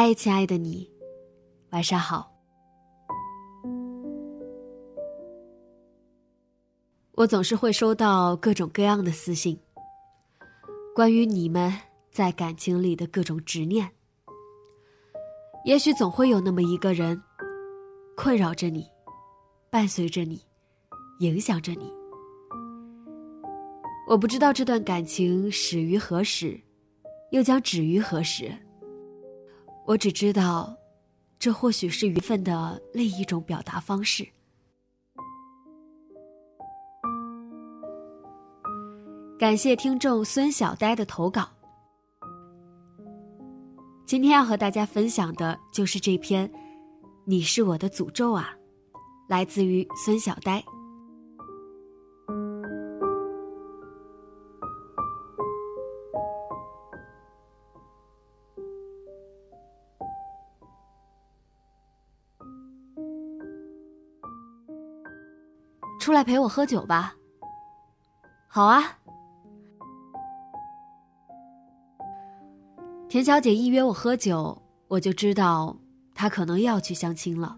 嗨，亲爱的你，晚上好。我总是会收到各种各样的私信，关于你们在感情里的各种执念。也许总会有那么一个人，困扰着你，伴随着你，影响着你。我不知道这段感情始于何时，又将止于何时。我只知道，这或许是缘分的另一种表达方式。感谢听众孙小呆的投稿。今天要和大家分享的就是这篇《你是我的诅咒啊》，来自于孙小呆。来陪我喝酒吧。好啊。田小姐一约我喝酒，我就知道她可能要去相亲了。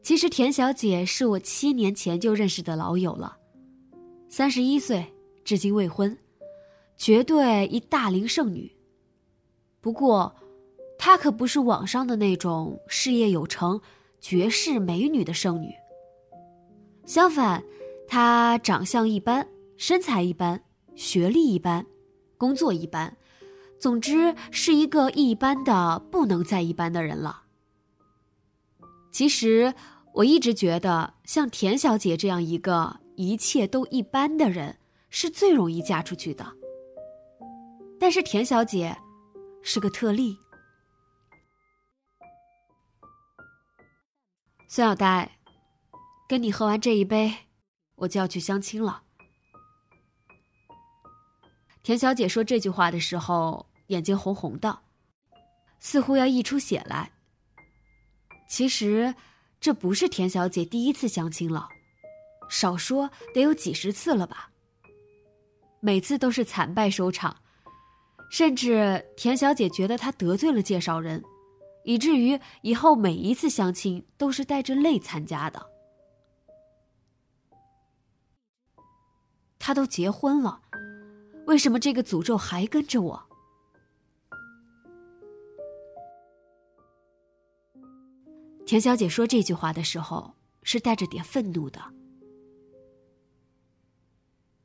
其实田小姐是我七年前就认识的老友了，三十一岁，至今未婚，绝对一大龄剩女。不过，她可不是网上的那种事业有成、绝世美女的剩女。相反，她长相一般，身材一般，学历一般，工作一般，总之是一个一般的不能再一般的人了。其实我一直觉得，像田小姐这样一个一切都一般的人，是最容易嫁出去的。但是田小姐是个特例。孙小呆。跟你喝完这一杯，我就要去相亲了。田小姐说这句话的时候，眼睛红红的，似乎要溢出血来。其实，这不是田小姐第一次相亲了，少说得有几十次了吧。每次都是惨败收场，甚至田小姐觉得她得罪了介绍人，以至于以后每一次相亲都是带着泪参加的。他都结婚了，为什么这个诅咒还跟着我？田小姐说这句话的时候是带着点愤怒的。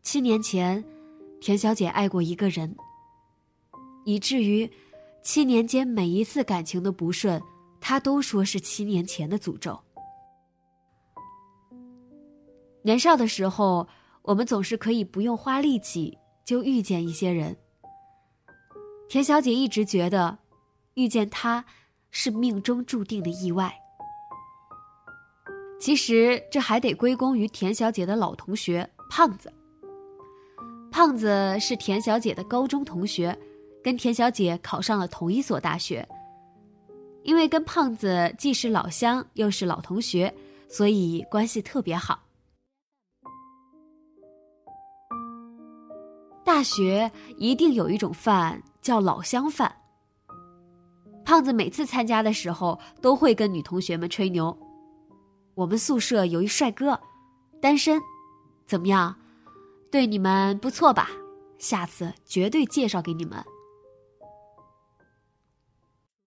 七年前，田小姐爱过一个人，以至于七年间每一次感情的不顺，她都说是七年前的诅咒。年少的时候。我们总是可以不用花力气就遇见一些人。田小姐一直觉得，遇见他是命中注定的意外。其实这还得归功于田小姐的老同学胖子。胖子是田小姐的高中同学，跟田小姐考上了同一所大学。因为跟胖子既是老乡又是老同学，所以关系特别好。大学一定有一种饭叫老乡饭。胖子每次参加的时候，都会跟女同学们吹牛：“我们宿舍有一帅哥，单身，怎么样？对你们不错吧？下次绝对介绍给你们。”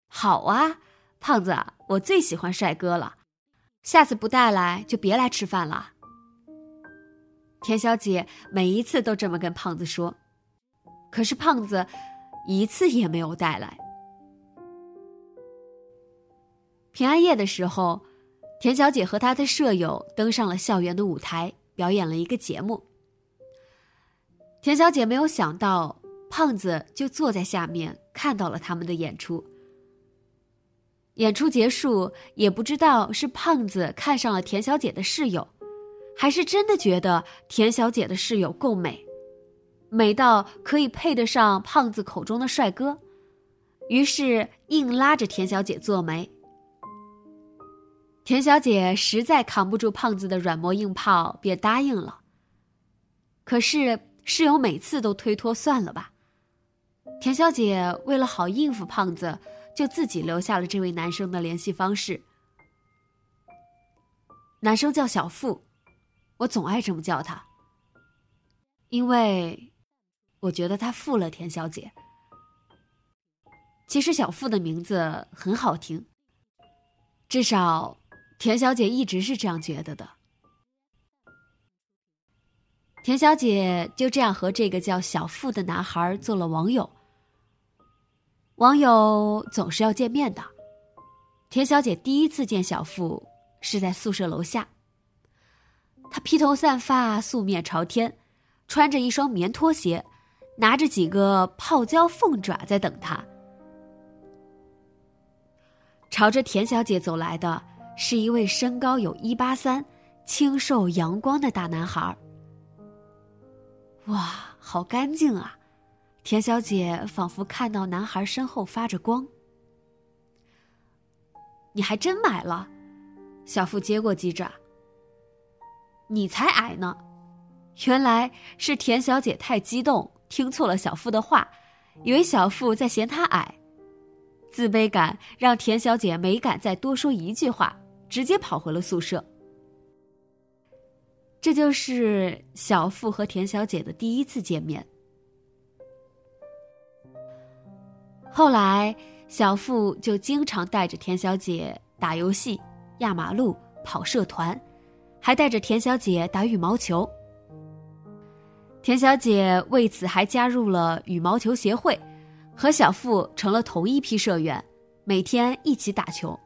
好啊，胖子，我最喜欢帅哥了，下次不带来就别来吃饭了。田小姐每一次都这么跟胖子说，可是胖子一次也没有带来。平安夜的时候，田小姐和她的舍友登上了校园的舞台，表演了一个节目。田小姐没有想到，胖子就坐在下面看到了他们的演出。演出结束，也不知道是胖子看上了田小姐的室友，还是真的觉得田小姐的室友够美，美到可以配得上胖子口中的帅哥，于是硬拉着田小姐做媒。田小姐实在扛不住胖子的软磨硬泡，便答应了。可是室友每次都推脱算了吧。田小姐为了好应付胖子，就自己留下了这位男生的联系方式。男生叫小付，我总爱这么叫他，因为我觉得他负了田小姐。其实小付的名字很好听，至少。田小姐一直是这样觉得的。田小姐就这样和这个叫小付的男孩做了网友。网友总是要见面的。田小姐第一次见小付是在宿舍楼下。他披头散发，素面朝天，穿着一双棉拖鞋，拿着几个泡椒凤爪在等他。朝着田小姐走来的。是一位身高有一八三、清瘦阳光的大男孩。哇，好干净啊！田小姐仿佛看到男孩身后发着光。你还真买了？小付接过鸡爪。你才矮呢！原来是田小姐太激动，听错了小付的话，以为小付在嫌她矮。自卑感让田小姐没敢再多说一句话。直接跑回了宿舍。这就是小付和田小姐的第一次见面。后来，小付就经常带着田小姐打游戏、压马路、跑社团，还带着田小姐打羽毛球。田小姐为此还加入了羽毛球协会，和小付成了同一批社员，每天一起打球。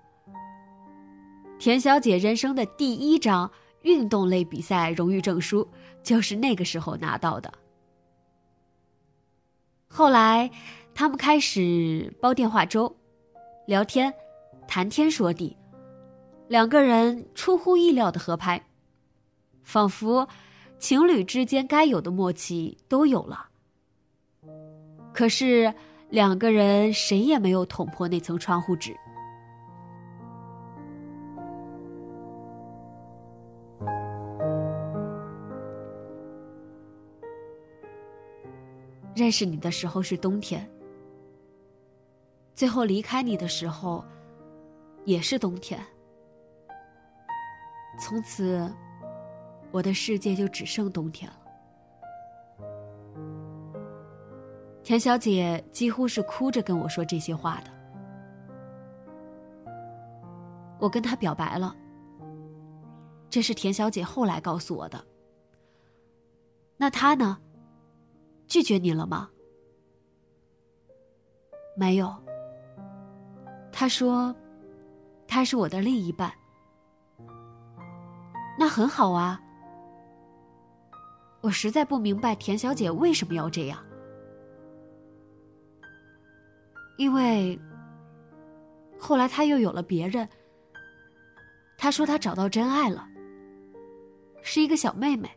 田小姐人生的第一张运动类比赛荣誉证书就是那个时候拿到的。后来，他们开始煲电话粥，聊天，谈天说地，两个人出乎意料的合拍，仿佛情侣之间该有的默契都有了。可是，两个人谁也没有捅破那层窗户纸。认识你的时候是冬天，最后离开你的时候，也是冬天。从此，我的世界就只剩冬天了。田小姐几乎是哭着跟我说这些话的。我跟她表白了，这是田小姐后来告诉我的。那他呢？拒绝你了吗？没有。他说，他是我的另一半。那很好啊。我实在不明白田小姐为什么要这样。因为后来他又有了别人。他说他找到真爱了，是一个小妹妹。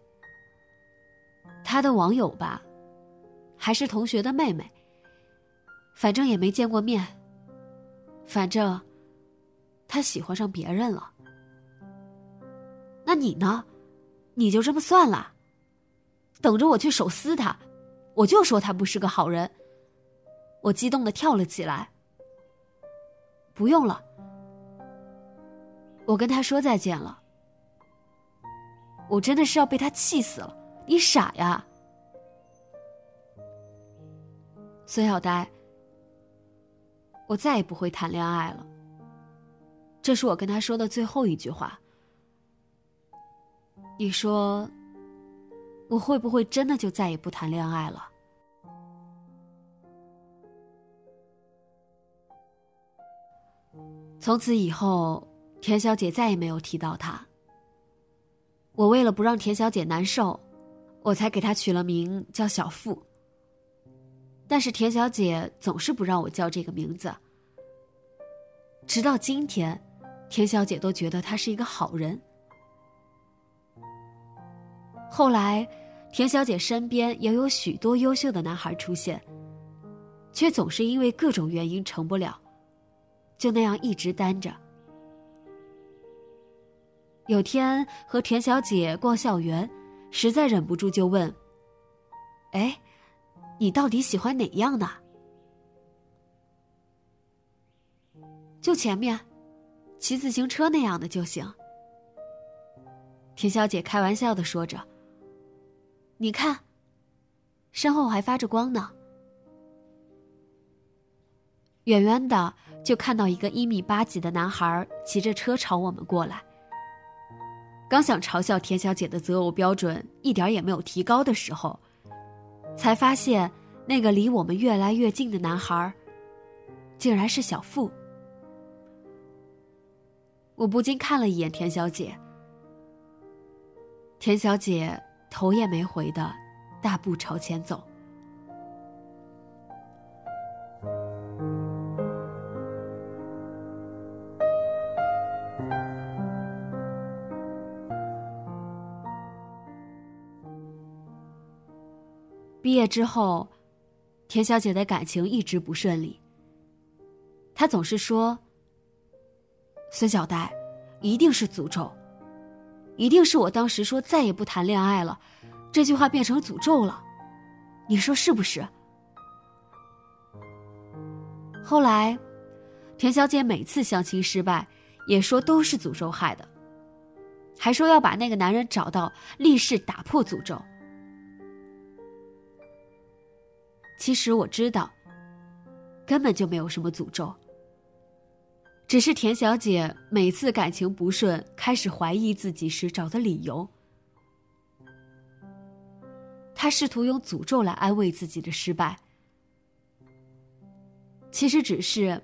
他的网友吧。还是同学的妹妹，反正也没见过面。反正，他喜欢上别人了。那你呢？你就这么算了？等着我去手撕他？我就说他不是个好人。我激动的跳了起来。不用了，我跟他说再见了。我真的是要被他气死了！你傻呀？孙小呆，我再也不会谈恋爱了。这是我跟他说的最后一句话。你说，我会不会真的就再也不谈恋爱了？从此以后，田小姐再也没有提到他。我为了不让田小姐难受，我才给她取了名叫小付。但是田小姐总是不让我叫这个名字，直到今天，田小姐都觉得他是一个好人。后来，田小姐身边也有许多优秀的男孩出现，却总是因为各种原因成不了，就那样一直单着。有天和田小姐逛校园，实在忍不住就问：“哎，你到底喜欢哪样呢？就前面，骑自行车那样的就行。”田小姐开玩笑的说着。你看，身后还发着光呢。远远的就看到一个一米八几的男孩骑着车朝我们过来。刚想嘲笑田小姐的择偶标准一点也没有提高的时候，才发现那个离我们越来越近的男孩，竟然是小付。我不禁看了一眼田小姐。田小姐。头也没回的，大步朝前走。毕业之后，田小姐的感情一直不顺利。她总是说：“孙小呆，一定是诅咒。”一定是我当时说再也不谈恋爱了，这句话变成诅咒了，你说是不是？后来，田小姐每次相亲失败，也说都是诅咒害的，还说要把那个男人找到，立誓打破诅咒。其实我知道，根本就没有什么诅咒。只是田小姐每次感情不顺，开始怀疑自己时找的理由。她试图用诅咒来安慰自己的失败，其实只是，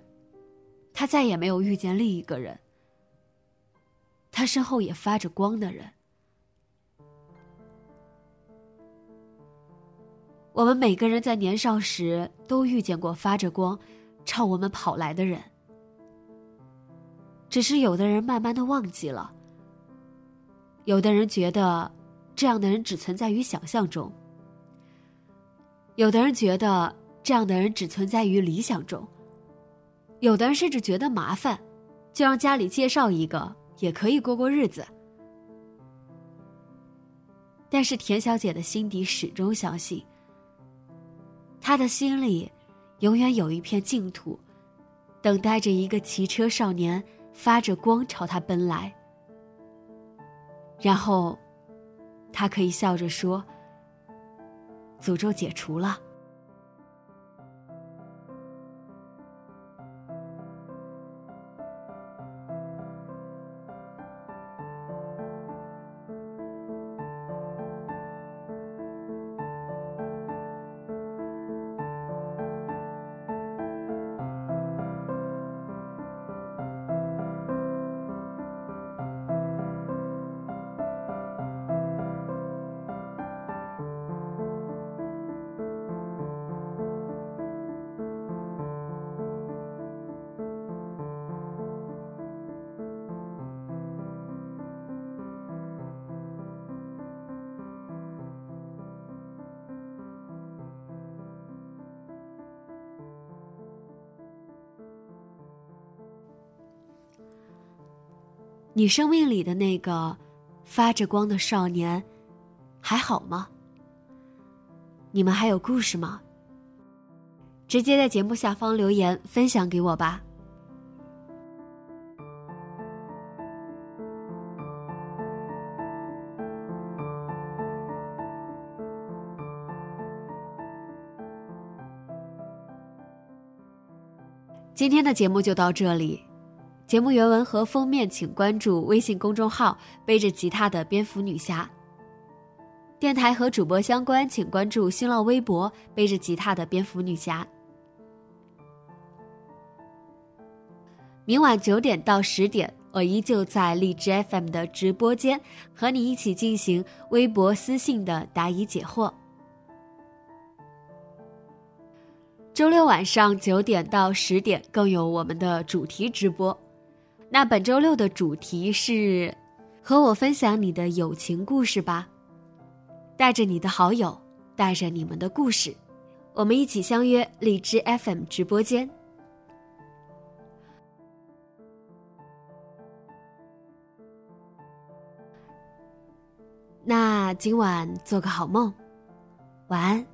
她再也没有遇见另一个人，她身后也发着光的人。我们每个人在年少时都遇见过发着光，朝我们跑来的人。只是有的人慢慢的忘记了，有的人觉得这样的人只存在于想象中，有的人觉得这样的人只存在于理想中，有的人甚至觉得麻烦，就让家里介绍一个也可以过过日子。但是田小姐的心底始终相信，她的心里永远有一片净土，等待着一个骑车少年。发着光朝他奔来，然后，他可以笑着说：“诅咒解除了。”你生命里的那个发着光的少年，还好吗？你们还有故事吗？直接在节目下方留言分享给我吧。今天的节目就到这里。节目原文和封面请关注微信公众号“背着吉他的蝙蝠女侠”。电台和主播相关，请关注新浪微博“背着吉他的蝙蝠女侠”。明晚九点到十点，我依旧在荔枝 FM 的直播间和你一起进行微博私信的答疑解惑。周六晚上九点到十点更有我们的主题直播。那本周六的主题是，和我分享你的友情故事吧。带着你的好友，带着你们的故事，我们一起相约荔枝 FM 直播间。那今晚做个好梦，晚安。